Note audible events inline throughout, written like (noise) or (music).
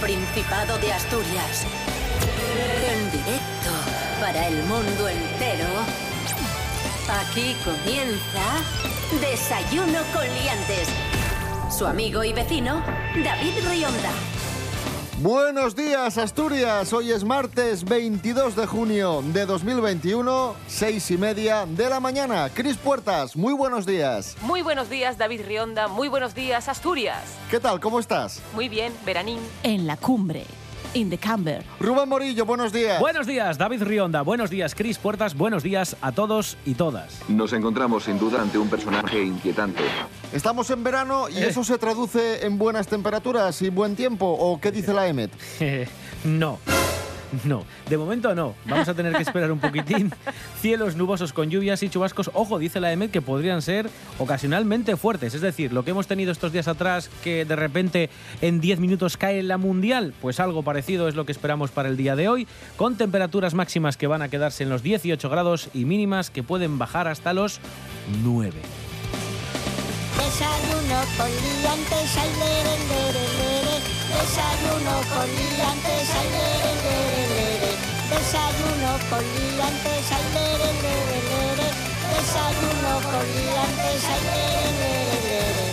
Principado de Asturias. En directo para el mundo entero. Aquí comienza Desayuno con Liantes. Su amigo y vecino, David Rionda. Buenos días Asturias, hoy es martes 22 de junio de 2021, seis y media de la mañana. Cris Puertas, muy buenos días. Muy buenos días, David Rionda. Muy buenos días, Asturias. ¿Qué tal? ¿Cómo estás? Muy bien, Veranín. En la cumbre, in the camber. Rubén Morillo, buenos días. Buenos días, David Rionda. Buenos días, Cris Puertas. Buenos días a todos y todas. Nos encontramos sin duda ante un personaje inquietante. Estamos en verano y eso se traduce en buenas temperaturas y buen tiempo, ¿o qué dice la EMET? (laughs) no. (laughs) No, de momento no. Vamos a tener que esperar un poquitín. (laughs) Cielos nubosos con lluvias y chubascos. Ojo, dice la EMET que podrían ser ocasionalmente fuertes. Es decir, lo que hemos tenido estos días atrás, que de repente en 10 minutos cae la mundial, pues algo parecido es lo que esperamos para el día de hoy, con temperaturas máximas que van a quedarse en los 18 grados y mínimas que pueden bajar hasta los 9. Desayuno con liantes, ay, lere, lere, lere. Desayuno con liantes, ay, lere, lere, lere. Desayuno con liantes, ay, lere, lere, lere. Desayuno con liantes, ay, lere, lere, lere.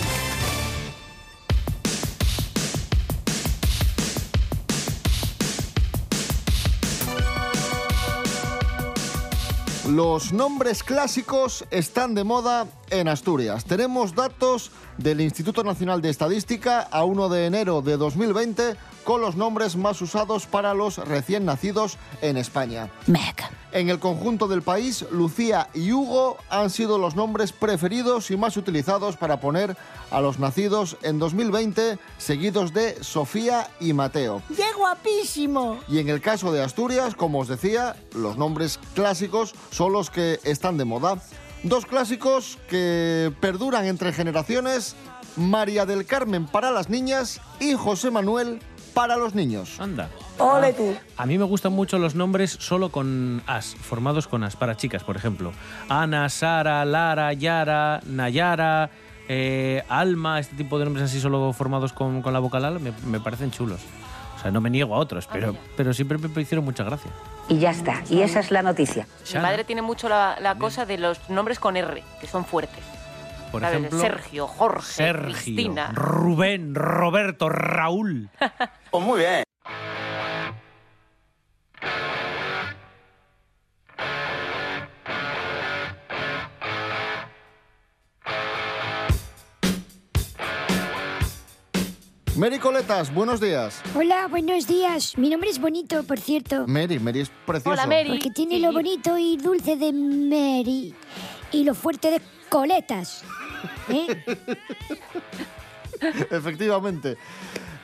Los nombres clásicos están de moda en Asturias. Tenemos datos del Instituto Nacional de Estadística a 1 de enero de 2020 con los nombres más usados para los recién nacidos en España. Meg. En el conjunto del país, Lucía y Hugo han sido los nombres preferidos y más utilizados para poner a los nacidos en 2020, seguidos de Sofía y Mateo. ¡Qué guapísimo! Y en el caso de Asturias, como os decía, los nombres clásicos son los que están de moda. Dos clásicos que perduran entre generaciones, María del Carmen para las niñas y José Manuel para los niños. Anda. ¡Ole tú! A mí me gustan mucho los nombres solo con as, formados con as, para chicas, por ejemplo. Ana, Sara, Lara, Yara, Nayara, eh, Alma, este tipo de nombres así solo formados con, con la vocal al, me, me parecen chulos. O sea, no me niego a otros, pero, pero siempre me hicieron mucha gracia. Y ya está. Y esa es la noticia. Mi Shana, madre tiene mucho la, la cosa de los nombres con R, que son fuertes. Por ¿Sabes? ejemplo, Sergio, Jorge, Sergio, Cristina. Rubén, Roberto, Raúl. (laughs) Mary Coletas, buenos días. Hola, buenos días. Mi nombre es bonito, por cierto. Mary, Mary es precioso. Hola, Mary. Porque tiene Sí. lo bonito y dulce de Mary y lo fuerte de coletas. ¿Eh? Efectivamente.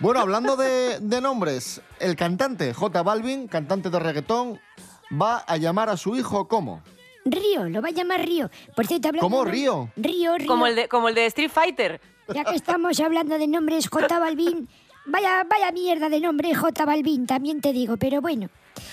Bueno, hablando de, de nombres, el cantante J Balvin, cantante de reggaetón, va a llamar a su hijo ¿cómo? Río, lo va a llamar Río. Por cierto, hablando ¿Cómo, de- Río? Río, Río. Como el, de, como el de Street Fighter. Ya que estamos hablando de nombres J Balvin, vaya, vaya mierda de nombre J Balvin, también te digo, pero bueno.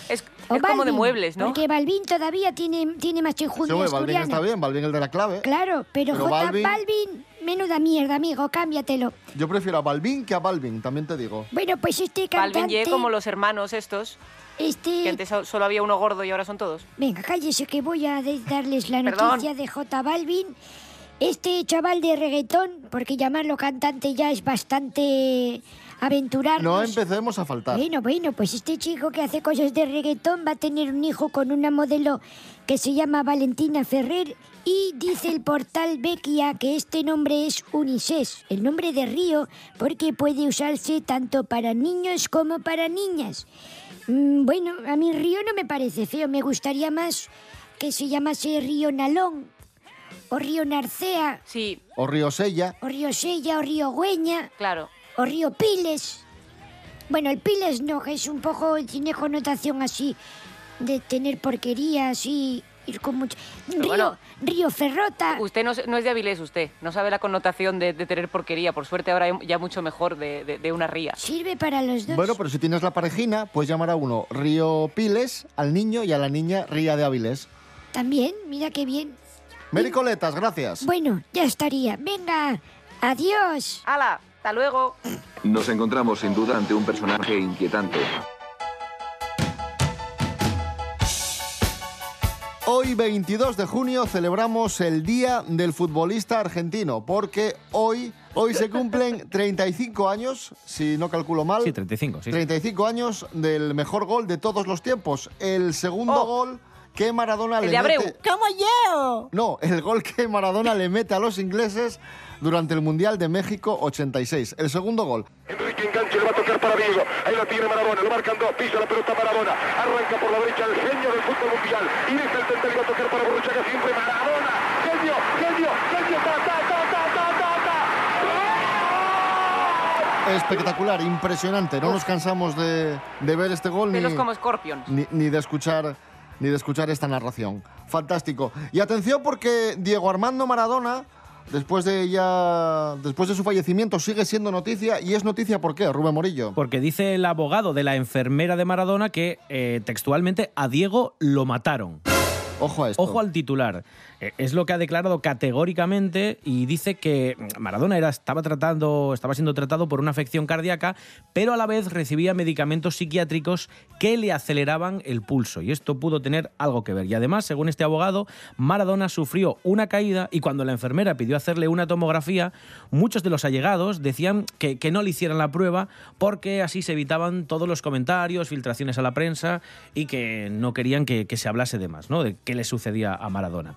Es, como de muebles, ¿no? Porque Balvin todavía tiene, tiene más Sí, enjundia hombre, Balvin está bien, Balvin el de la clave. Claro, pero, Pero J Balvin- Balvin... menuda mierda, amigo, cámbiatelo. Yo prefiero a Balvin que a Balvin, también te digo. Bueno, pues este cantante... Balvin Ye, como los hermanos estos, Este... que antes so- solo había uno gordo y ahora son todos. Venga, cállese que voy a darles la noticia de J Balvin. Este chaval de reggaetón, porque llamarlo cantante ya es bastante aventurarnos. No empecemos a faltar. Bueno, bueno, pues este chico que hace cosas de reggaetón va a tener un hijo con una modelo que se llama Valentina Ferrer y dice el portal Bequia que este nombre es unisex, el nombre de Río, porque puede usarse tanto para niños como para niñas. Mm, bueno, a mí Río no me parece feo, me gustaría más que se llamase Río Nalón o Río Narcea Sí, O Riosella. o Río Sella o Río Güeña claro. O Río Piles. Bueno, el Piles no, que es un poco, tiene connotación así de tener porquería, así, ir con mucho... Río, bueno. Río Ferrota. Usted no, no es de Avilés, usted. No sabe la connotación de, de tener porquería. Por suerte ahora hay ya mucho mejor de, de- de una ría. Sirve para los dos. Bueno, pero si tienes la parejina, puedes llamar a uno Río Piles al niño y a la niña Ría de Áviles. También, mira qué bien. Mary Coletas, gracias. Bueno, ya estaría. Venga, adiós. ¡Hala! Hasta luego. Nos encontramos sin duda ante un personaje inquietante. Hoy 22 de junio celebramos el Día del Futbolista Argentino porque hoy, hoy se cumplen (laughs) 35 años, si no calculo mal. Sí, 35, sí. 35 años del mejor gol de todos los tiempos. El segundo Oh. gol que Maradona El le de Abreu. mete... ¡Como yo! No, el gol que Maradona le mete a los ingleses durante el Mundial de México 86. El segundo gol. Enrique enganche, le va a tocar para Diego. Ahí lo tiene Maradona, lo marcan dos, pisa la pelota Maradona. Arranca por la derecha el genio del fútbol mundial. Y desde el centro le va a tocar para Borruchaga siempre Maradona. Genio, genio, genio, ta, ta, ta, ta, ta, ta, ta. Espectacular, impresionante. No nos cansamos de, de ver este gol ni, Pelos como Scorpions. ni, ni de escuchar ni de escuchar esta narración. Fantástico. Y atención porque Diego Armando Maradona después de ya después de su fallecimiento sigue siendo noticia y es noticia ¿por qué? Rubén Morillo. Porque dice el abogado de la enfermera de Maradona que eh, textualmente a Diego lo mataron. Ojo a esto. Ojo al titular. Eh, Es lo que ha declarado categóricamente y dice que Maradona estaba, tratando, estaba siendo tratado por una afección cardíaca, pero a la vez recibía medicamentos psiquiátricos que le aceleraban el pulso. Y esto pudo tener algo que ver. Y además, según este abogado, Maradona sufrió una caída y cuando la enfermera pidió hacerle una tomografía, muchos de los allegados decían que, que no le hicieran la prueba porque así se evitaban todos los comentarios, filtraciones a la prensa y que no querían que, que se hablase de más, ¿no? de qué le sucedía a Maradona.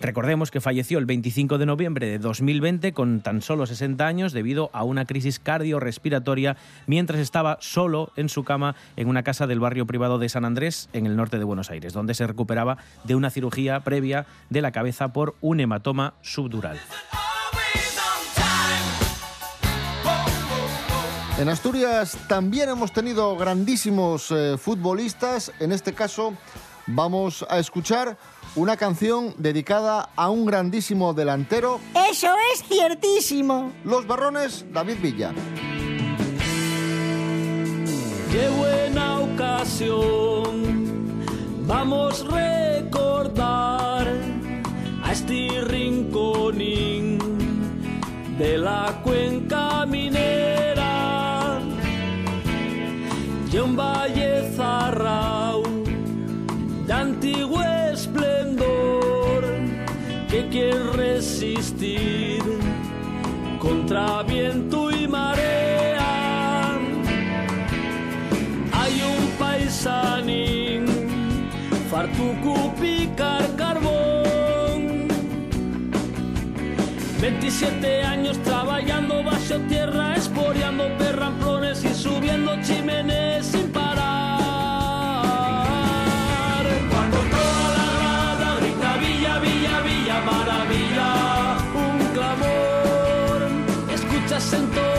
Recordemos que falleció el 25 de noviembre de 2020 con tan solo 60 años debido a una crisis cardiorrespiratoria mientras estaba solo en su cama en una casa del barrio privado de San Andrés en el norte de Buenos Aires, donde se recuperaba de una cirugía previa de la cabeza por un hematoma subdural. En Asturias también hemos tenido grandísimos eh, futbolistas. En este caso vamos a escuchar una canción dedicada a un grandísimo delantero, Eso es ciertísimo. Los Barrones, David Villa. Qué buena ocasión, vamos a recordar a este rinconín de la cuenca minera y un valle contra viento y marea. Hay un paisanín fartucu picar carbón. 27 años trabajando bajo tierra esporeando perramplones y subiendo chimenes sin escuchas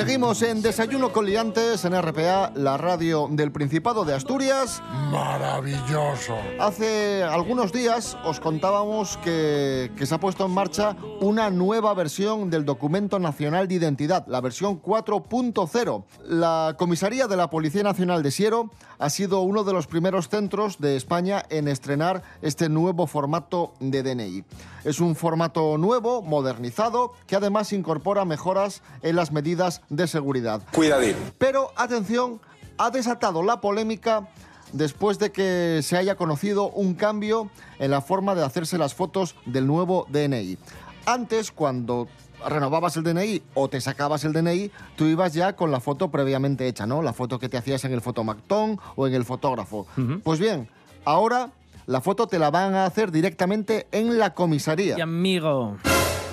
Seguimos en Desayuno con Liantes en RPA, la radio del Principado de Asturias. Maravilloso. Hace algunos días os contábamos que, que se ha puesto en marcha una nueva versión del Documento Nacional de Identidad, la versión 4.0. La Comisaría de la Policía Nacional de Siero ha sido uno de los primeros centros de España en estrenar este nuevo formato de DNI. Es un formato nuevo, modernizado, que además incorpora mejoras en las medidas de seguridad. Cuidadín. Pero atención, ha desatado la polémica después de que se haya conocido un cambio en la forma de hacerse las fotos del nuevo DNI. Antes, cuando renovabas el DNI o te sacabas el DNI, tú ibas ya con la foto previamente hecha, ¿no? La foto que te hacías en el fotomactón o en el fotógrafo. Pues bien, ahora la foto te la van a hacer directamente en la comisaría. Y amigo.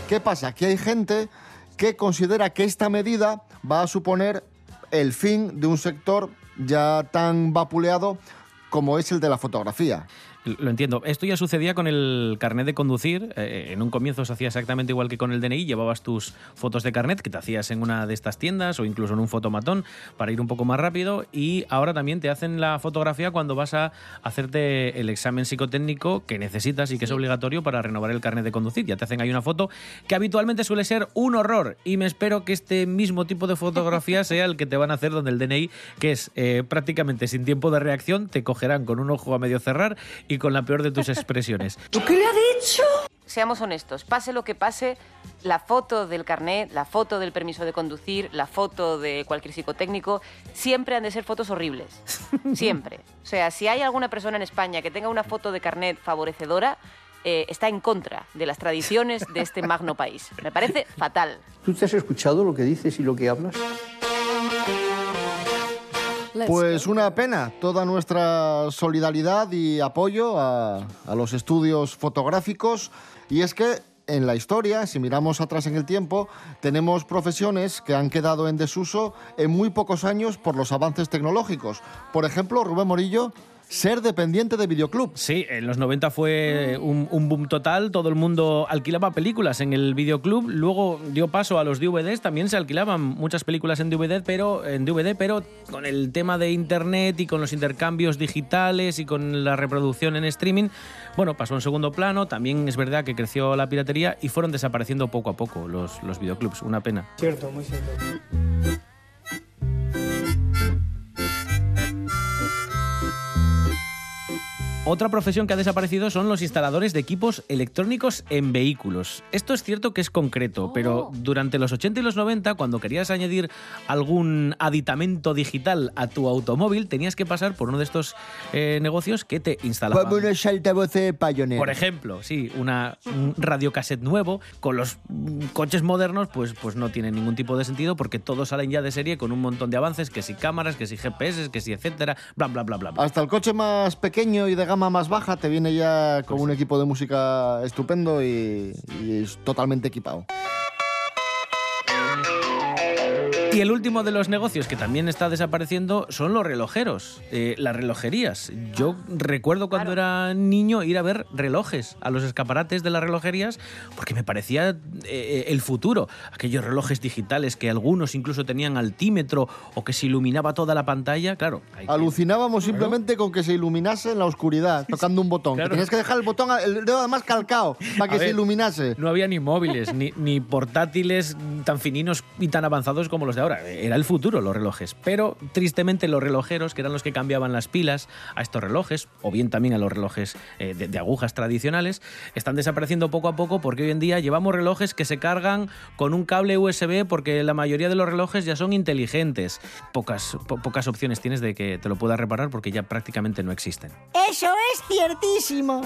¿Qué pasa? Que hay gente que considera que esta medida va a suponer el fin de un sector ya tan vapuleado como es el de la fotografía. Lo entiendo. Esto ya sucedía con el carnet de conducir. Eh, en un comienzo se hacía exactamente igual que con el DNI. Llevabas tus fotos de carnet que te hacías en una de estas tiendas o incluso en un fotomatón para ir un poco más rápido. Y ahora también te hacen la fotografía cuando vas a hacerte el examen psicotécnico que necesitas y que es obligatorio para renovar el carnet de conducir. Ya te hacen ahí una foto que habitualmente suele ser un horror. Y me espero que este mismo tipo de fotografía sea el que te van a hacer donde el DNI, que es eh, prácticamente sin tiempo de reacción, te cogerán con un ojo a medio cerrar y con la peor de tus expresiones. (laughs) ¿Tú qué le ha dicho? Seamos honestos, pase lo que pase, la foto del carnet, la foto del permiso de conducir, la foto de cualquier psicotécnico, siempre han de ser fotos horribles. (laughs) Siempre. O sea, si hay alguna persona en España que tenga una foto de carnet favorecedora, eh, está en contra de las tradiciones de este magno país. Me parece fatal. ¿Tú te has escuchado lo que dices y lo que hablas? Pues una pena, toda nuestra solidaridad y apoyo a, a los estudios fotográficos. Y es que en la historia, si miramos atrás en el tiempo, tenemos profesiones que han quedado en desuso en muy pocos años por los avances tecnológicos. Por ejemplo, Rubén Morillo ser dependiente de videoclub. Sí, en los 90 fue un, un, boom total, todo el mundo alquilaba películas en el videoclub, luego dio paso a los DVDs, también se alquilaban muchas películas en DVD, pero en DVD, pero con el tema de internet y con los intercambios digitales y con la reproducción en streaming, bueno, pasó en segundo plano, también es verdad que creció la piratería y fueron desapareciendo poco a poco los, los videoclubs, una pena. Cierto, muy cierto. Otra profesión que ha desaparecido son los instaladores de equipos electrónicos en vehículos. Esto es cierto que es concreto, pero durante los 80 y los 90, cuando querías añadir algún aditamento digital a tu automóvil, tenías que pasar por uno de estos eh, negocios que te instalaban. Como unos altavoces payoneros. Por ejemplo, sí, una, un radiocassette nuevo con los mm, coches modernos, pues, pues no tiene ningún tipo de sentido porque todos salen ya de serie con un montón de avances, que si cámaras, que si GPS, que si etcétera, bla, bla, bla, bla. bla. Hasta el coche más pequeño y de gama más baja te viene ya con un equipo de música estupendo y, es totalmente equipado. Y el último de los negocios que también está desapareciendo son los relojeros, eh, las relojerías. Yo recuerdo cuando era niño ir a ver relojes a los escaparates de las relojerías porque me parecía eh, el futuro. Aquellos relojes digitales que algunos incluso tenían altímetro o que se iluminaba toda la pantalla, claro. que- Alucinábamos simplemente con que se iluminase en la oscuridad, (laughs) tocando un botón. Claro. Que tenías que dejar el botón, el dedo además calcado, (laughs) para que A se iluminase. No había ni móviles, ni, ni portátiles tan fininos y tan avanzados como los de ahora. Era el futuro, los relojes. Pero tristemente los relojeros, que eran los que cambiaban las pilas a estos relojes, o bien también a los relojes eh, de, de agujas tradicionales, están desapareciendo poco a poco porque hoy en día llevamos relojes que se cargan con un cable USB porque la mayoría de los relojes ya son inteligentes. Pocas, po- pocas opciones tienes de que te lo puedas reparar porque ya prácticamente no existen. Eso es ciertísimo.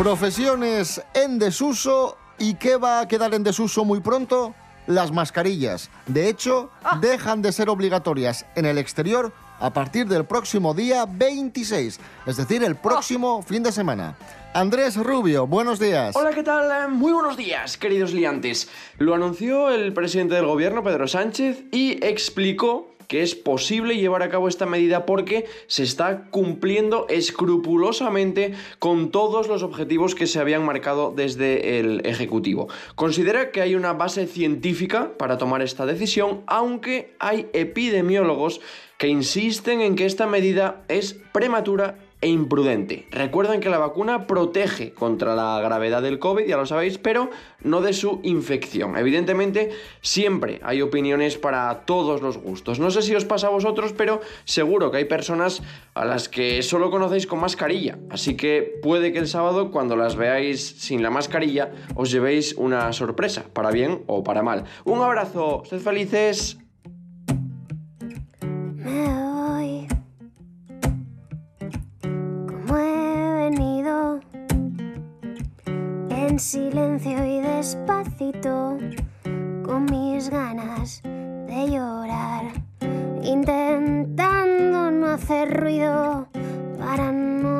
Profesiones en desuso y qué va a quedar en desuso muy pronto? Las mascarillas. De hecho, dejan de ser obligatorias en el exterior a partir del próximo día 26, es decir, el próximo fin de semana. Andrés Rubio, buenos días. Hola, ¿qué tal? Eh, Muy buenos días, queridos liantes. Lo anunció el presidente del gobierno, Pedro Sánchez, y explicó que es posible llevar a cabo esta medida porque se está cumpliendo escrupulosamente con todos los objetivos que se habían marcado desde el Ejecutivo. Considera que hay una base científica para tomar esta decisión, aunque hay epidemiólogos que insisten en que esta medida es prematura e imprudente. Recuerden que la vacuna protege contra la gravedad del COVID, ya lo sabéis, pero no de su infección. Evidentemente, siempre hay opiniones para todos los gustos. No sé si os pasa a vosotros, pero seguro que hay personas a las que solo conocéis con mascarilla. Así que puede que el sábado, cuando las veáis sin la mascarilla, os llevéis una sorpresa, para bien o para mal. Un abrazo, sed felices. silencio y despacito, con mis ganas de llorar, intentando no hacer ruido para no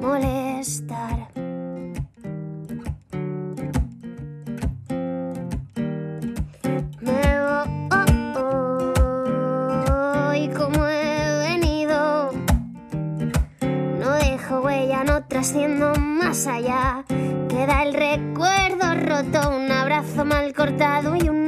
molestar. Me voy como he venido, no dejo huella, no trasciendo allá. Queda el recuerdo roto, un abrazo mal cortado y un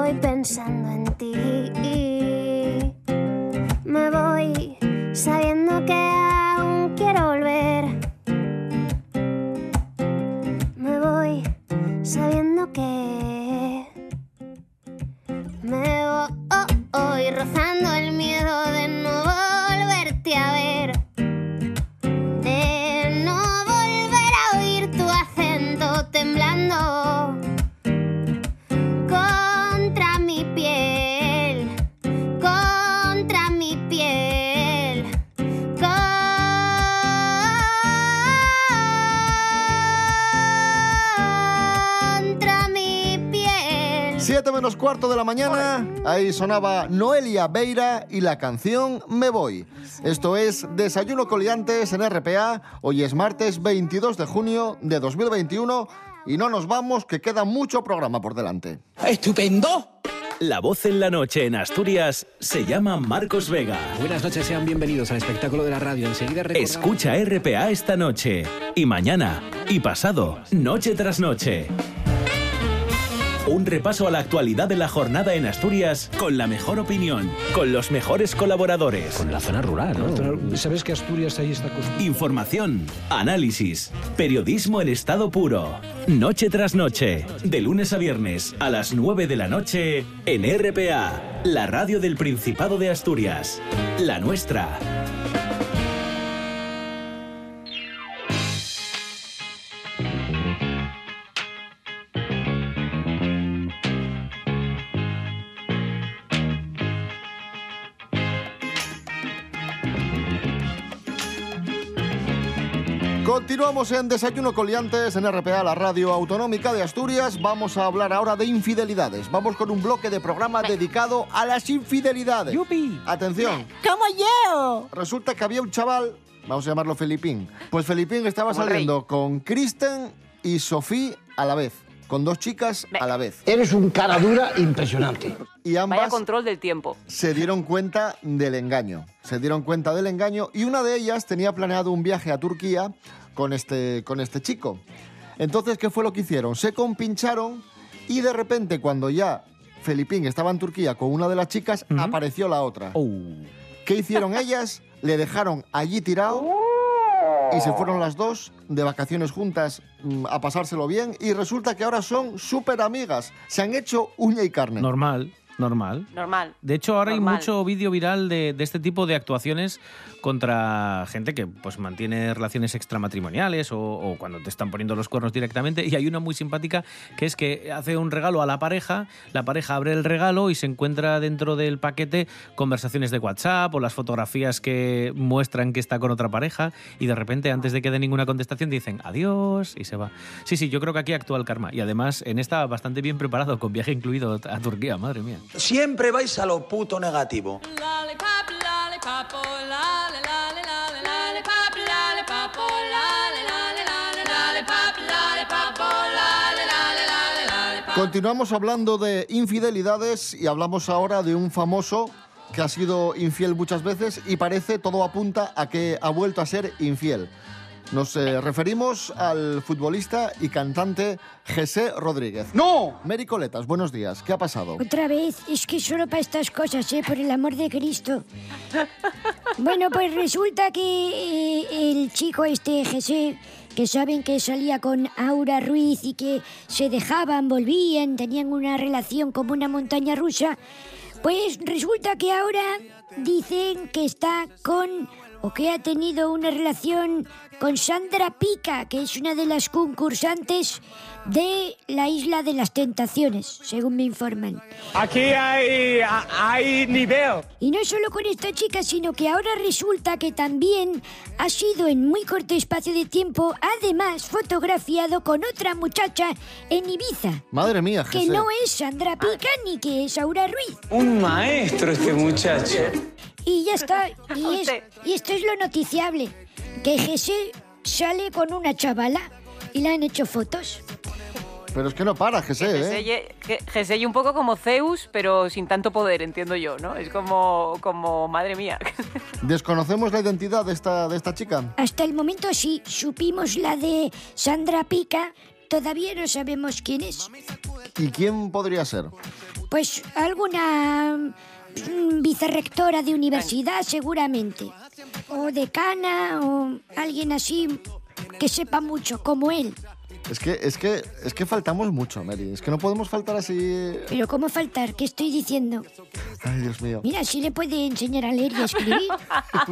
voy pensando en ti. Cuarto de la mañana, ahí sonaba Noelia Beira y la canción Me Voy. Esto es Desayuno Coliantes en RPA, hoy es martes 22 de junio de 2021 y no nos vamos, que queda mucho programa por delante. ¡Estupendo! La voz en la noche en Asturias se llama Marcos Vega. Buenas noches, sean bienvenidos al espectáculo de la radio. Enseguida recordamos- Escucha RPA esta noche y mañana y pasado, noche tras noche. Un repaso a la actualidad de la jornada en Asturias con la mejor opinión, con los mejores colaboradores. Con la zona rural, ¿no? ¿Sabes que Asturias ahí está? Información, análisis, periodismo en estado puro. Noche tras noche, de lunes a viernes a las 9 de la noche en RPA, la radio del Principado de Asturias. La nuestra. Continuamos en Desayuno Coliantes en RPA, la radio autonómica de Asturias. Vamos a hablar ahora de infidelidades. Vamos con un bloque de programa dedicado a las infidelidades. Atención. ¡Como yo! Resulta que había un chaval, vamos a llamarlo Felipín. Pues Felipín estaba Como saliendo con Kristen y Sofía a la vez. Con dos chicas a la vez. Eres un cara dura impresionante. Y Vaya ambas control del tiempo. se dieron cuenta del engaño. Se dieron cuenta del engaño y una de ellas tenía planeado un viaje a Turquía con este, con este chico. Entonces, ¿qué fue lo que hicieron? Se compincharon y de repente, cuando ya Felipín estaba en Turquía con una de las chicas, apareció la otra. ¿Qué hicieron ellas? Le dejaron allí tirado y se fueron las dos de vacaciones juntas mm, a pasárselo bien y resulta que ahora son súper amigas. Se han hecho uña y carne. Normal, normal. Normal. De hecho, ahora hay mucho vídeo viral de, de este tipo de actuaciones contra gente que pues mantiene relaciones extramatrimoniales o, o cuando te están poniendo los cuernos directamente. Y hay una muy simpática que es que hace un regalo a la pareja, la pareja abre el regalo y se encuentra dentro del paquete conversaciones de WhatsApp o las fotografías que muestran que está con otra pareja y de repente antes de que dé ninguna contestación dicen adiós y se va. Sí, sí, yo creo que aquí actúa el karma y además en esta bastante bien preparado con viaje incluido a Turquía, madre mía. Siempre vais a lo puto negativo. Continuamos hablando de infidelidades y hablamos ahora de un famoso que ha sido infiel muchas veces y parece todo apunta a que ha vuelto a ser infiel. Nos eh, referimos al futbolista y cantante José Rodríguez. ¡No! Mary Coletas, buenos días. ¿Qué ha pasado? Otra vez, es que solo para estas cosas, ¿eh? Por el amor de Cristo. (laughs) Bueno, pues resulta que eh, el chico este, José, que saben que salía con Aura Ruiz y que se dejaban, volvían, tenían una relación como una montaña rusa, pues resulta que ahora dicen que está con o que ha tenido una relación con Sandra Pica, que es una de las concursantes de la Isla de las Tentaciones, según me informan. Aquí hay, hay nivel. Y no solo con esta chica, sino que ahora resulta que también ha sido en muy corto espacio de tiempo, además fotografiado con otra muchacha en Ibiza. Madre mía, Que José. no es Sandra Pica ni que es Aura Ruiz. Un maestro este muchacho. Y ya está. Y, es- y esto es lo noticiable. Que Jesse sale con una chavala y le han hecho fotos. Pero es que no para, José, ¿eh? Geselle un poco como Zeus, pero sin tanto poder, entiendo yo, ¿no? Es como, como madre mía. (laughs) Desconocemos la identidad de esta, de esta chica. Hasta el momento sí supimos la de Sandra Pica. Todavía no sabemos quién es. ¿Y quién podría ser? Pues alguna vicerrectora de universidad seguramente. O decana o alguien así que sepa mucho como él. Es que, es que, es que faltamos mucho, Mary. Es que no podemos faltar así. Pero ¿cómo faltar? ¿Qué estoy diciendo? Ay, Dios mío. Mira, sí le puede enseñar a leer y a escribir.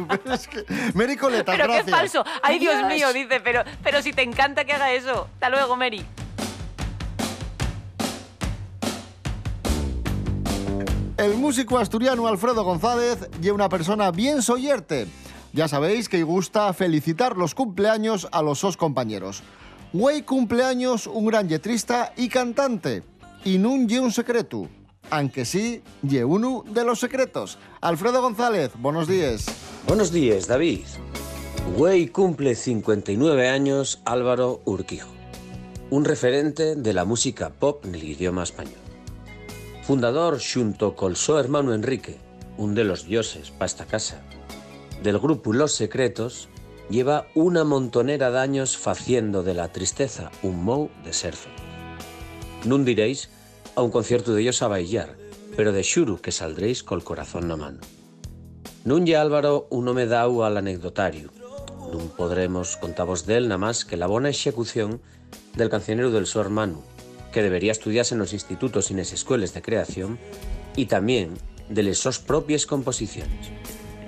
(laughs) Mary Coleta, pero gracias. qué falso. Ay, Dios Adiós. mío, dice, pero, pero si te encanta que haga eso. Hasta luego, Mary. El músico asturiano Alfredo González y una persona bien soyerte. Ya sabéis que gusta felicitar los cumpleaños a los dos compañeros. Güey cumpleaños un gran letrista y cantante. Y nun ye un secreto. Aunque sí, ye uno de los secretos. Alfredo González, buenos días. Buenos días, David. Güey cumple 59 años Álvaro Urquijo, un referente de la música pop en el idioma español. Fundador junto col so hermano Enrique, un de los dioses para esta casa, del grupo Los Secretos, lleva una montonera de años faciendo de la tristeza un mou de ser feliz. Nun diréis a un concierto de ellos a bailar, pero de xuru que saldréis col corazón na mano. Nun lle Álvaro un nome dau al anecdotario. Non podremos contavos del na más que la bona execución del cancionero del so hermano, que debería estudiarse en los institutos y en las escuelas de creación, y también de sos propias composiciones.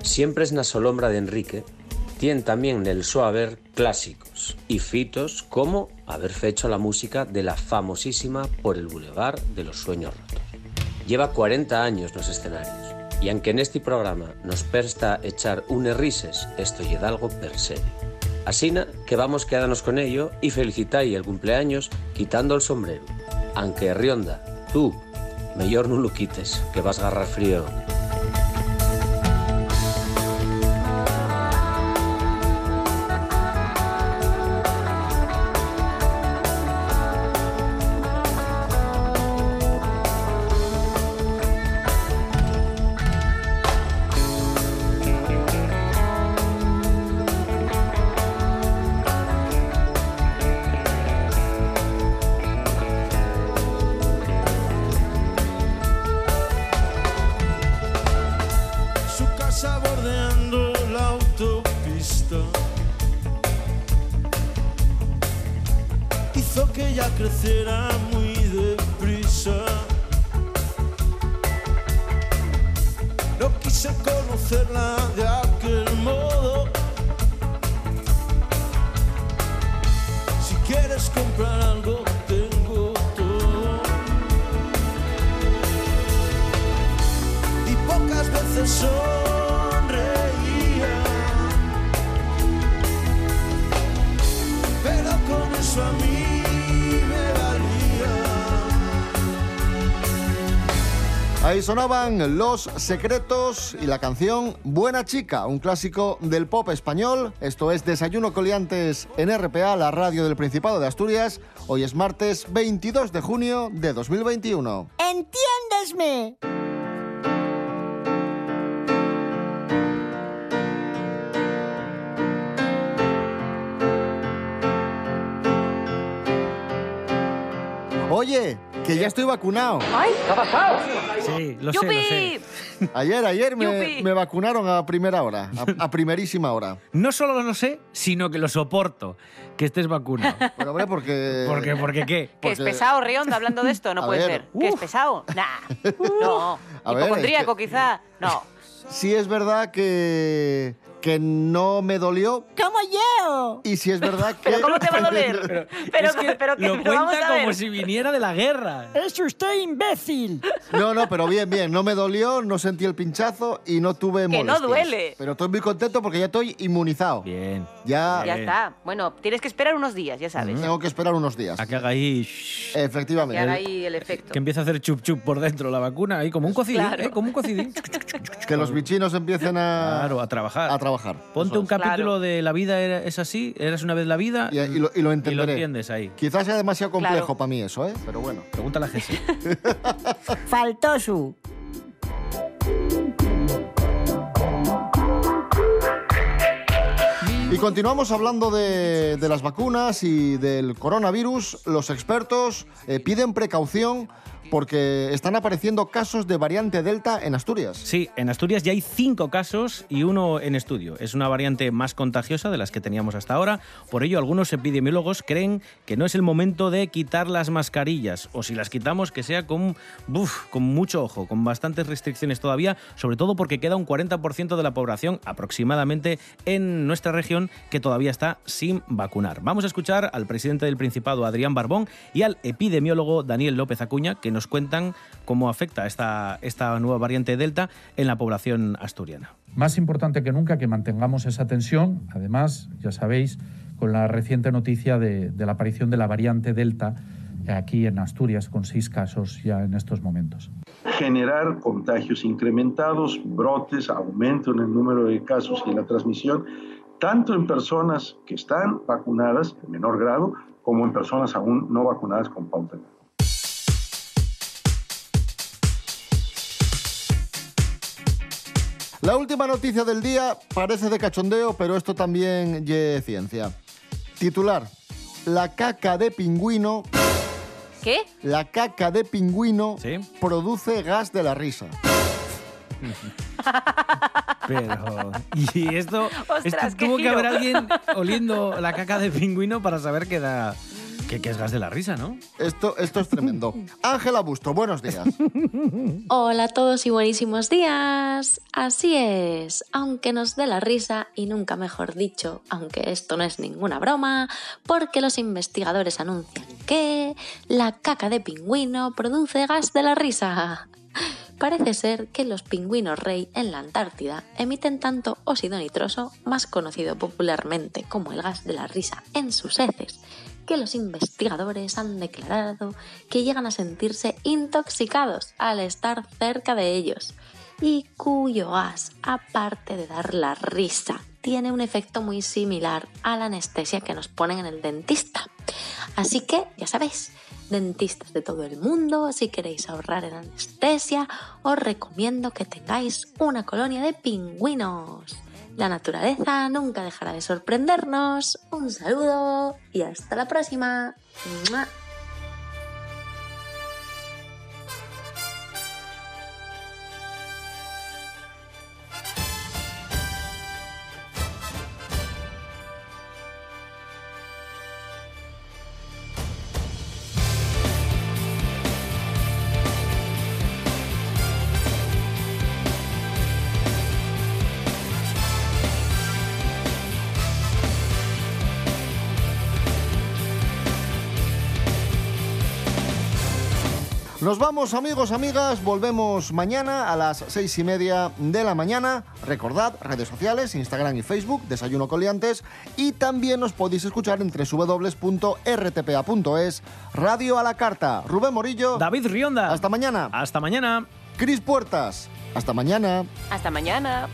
Siempre es na solombra de Enrique, tiene también nel so haber clásicos y fitos como haber fecho la música de la famosísima Por el Boulevard de los Sueños Rotos. Lleva 40 años los escenarios y aunque en este programa nos presta echar une rises, esto da algo per serio. Asina que vamos quedarnos con ello y felicitai el cumpleaños quitando el sombrero. Aunque Rionda, tú, mejor no lo quites, que vas a agarrar frío. Su casa bordeando la autopista hizo que ella creciera muy deprisa. No quise conocerla de aquel modo. Si quieres comprar algo, tengo todo. y pocas veces. Eso a mí me valía. Ahí sonaban Los Secretos y la canción Buena Chica, un clásico del pop español. Esto es Desayuno Coliantes en RPA, la radio del Principado de Asturias. Hoy es martes 22 de junio de 2021. ¡Entiéndesme! Oye, que ya estoy vacunado. ¡Ay! ¿Qué ha pasado? Sí, lo sé, lo sé. Ayer, ayer me, Yupi. me vacunaron a primera hora, a, a primerísima hora. No solo lo sé, sino que lo soporto, que estés vacunado. (laughs) Pero hombre, porque... ¿Por qué? ¿Por qué qué? Que es pesado, Rionda, hablando de esto, no A puede ver, ser. Que es pesado. Nah. (laughs) No. A ver, Hipocondríaco, es que- quizá. No. Sí es verdad que, que no me dolió. ¡Como yo! Y si es verdad que... ¿Pero cómo te va a (laughs) doler? Pero, Pero- es que pero que- lo pero vamos cuenta a ver. como si viniera de la guerra. ¡Es usted imbécil! No, no, pero bien, bien. No me dolió, no sentí el pinchazo y no tuve Que no molestias. duele. Pero estoy muy contento porque ya estoy inmunizado. Bien. Ya, Ya está. Bueno, tienes que esperar unos días, ya sabes. tengo que esperar unos días. A que haga ahí... Que Efectivamente. haga ahí el efecto. Que empiece a hacer chup chup por dentro la vacuna, ahí como un cocidín, Claro. ¿eh? como un cocidín. (laughs) Que los bichinos empiecen a, Claro, a trabajar. a trabajar. Ponte un capítulo de La vida es así, eras una vez la vida Y, y lo, y lo entenderé. entiendes ahí. Quizás sea demasiado complejo Claro. para mí eso, ¿eh? Pero bueno. Pregúntale a Jesse. (laughs) Faltó su. Y continuamos hablando de, de las vacunas y del coronavirus. Los expertos eh, piden precaución porque están apareciendo casos de variante Delta en Asturias. Sí, en Asturias ya hay cinco casos y uno en estudio. Es una variante más contagiosa de las que teníamos hasta ahora. Por ello, algunos epidemiólogos creen que no es el momento de quitar las mascarillas. O si las quitamos, que sea con, buf, con mucho ojo, con bastantes restricciones todavía, sobre todo porque queda un 40% de la población aproximadamente en nuestra región que todavía está sin vacunar. Vamos a escuchar al presidente del Principado, Adrián Barbón, y al epidemiólogo Daniel López Acuña, que nos cuentan cómo afecta esta, esta nueva variante Delta en la población asturiana. Más importante que nunca que mantengamos esa tensión, además, ya sabéis, con la reciente noticia de, de la aparición de la variante Delta aquí en Asturias, con seis casos ya en estos momentos. generar contagios incrementados, brotes, aumento en el número de casos y en la transmisión, tanto en personas que están vacunadas en menor grado como en personas aún no vacunadas con pauta. La última noticia del día parece de cachondeo, pero esto también es ciencia. Titular. La caca de pingüino, ¿Qué? la caca de pingüino produce gas de la risa. (laughs) Pero. Y esto. Ostras, esto tuvo que haber alguien (laughs) oliendo la caca de pingüino para saber que da. Que, que es gas de la risa, ¿no? Esto, esto es tremendo. (laughs) Ángela Busto, buenos días. Hola a todos y buenísimos días. Así es, aunque nos dé la risa y nunca mejor dicho, aunque esto no es ninguna broma, porque los investigadores anuncian que la caca de pingüino produce gas de la risa. Parece ser que los pingüinos rey en la Antártida emiten tanto óxido nitroso, más conocido popularmente como el gas de la risa, en sus heces, que los investigadores han declarado que llegan a sentirse intoxicados al estar cerca de ellos y cuyo gas, aparte de dar la risa, tiene un efecto muy similar a la anestesia que nos ponen en el dentista. Así que, ya sabéis, dentistas de todo el mundo, si queréis ahorrar en anestesia, os recomiendo que tengáis una colonia de pingüinos. La naturaleza nunca dejará de sorprendernos. Un saludo y hasta la próxima. Nos vamos, amigos, amigas. Volvemos mañana a las seis y media de la mañana. Recordad, redes sociales, Instagram y Facebook, Desayuno Coliantes. Y también nos podéis escuchar en www.rtpa.es, Radio a la Carta. Rubén Morillo. David Rionda. Hasta mañana. Hasta mañana. Cris Puertas. Hasta mañana. Hasta mañana.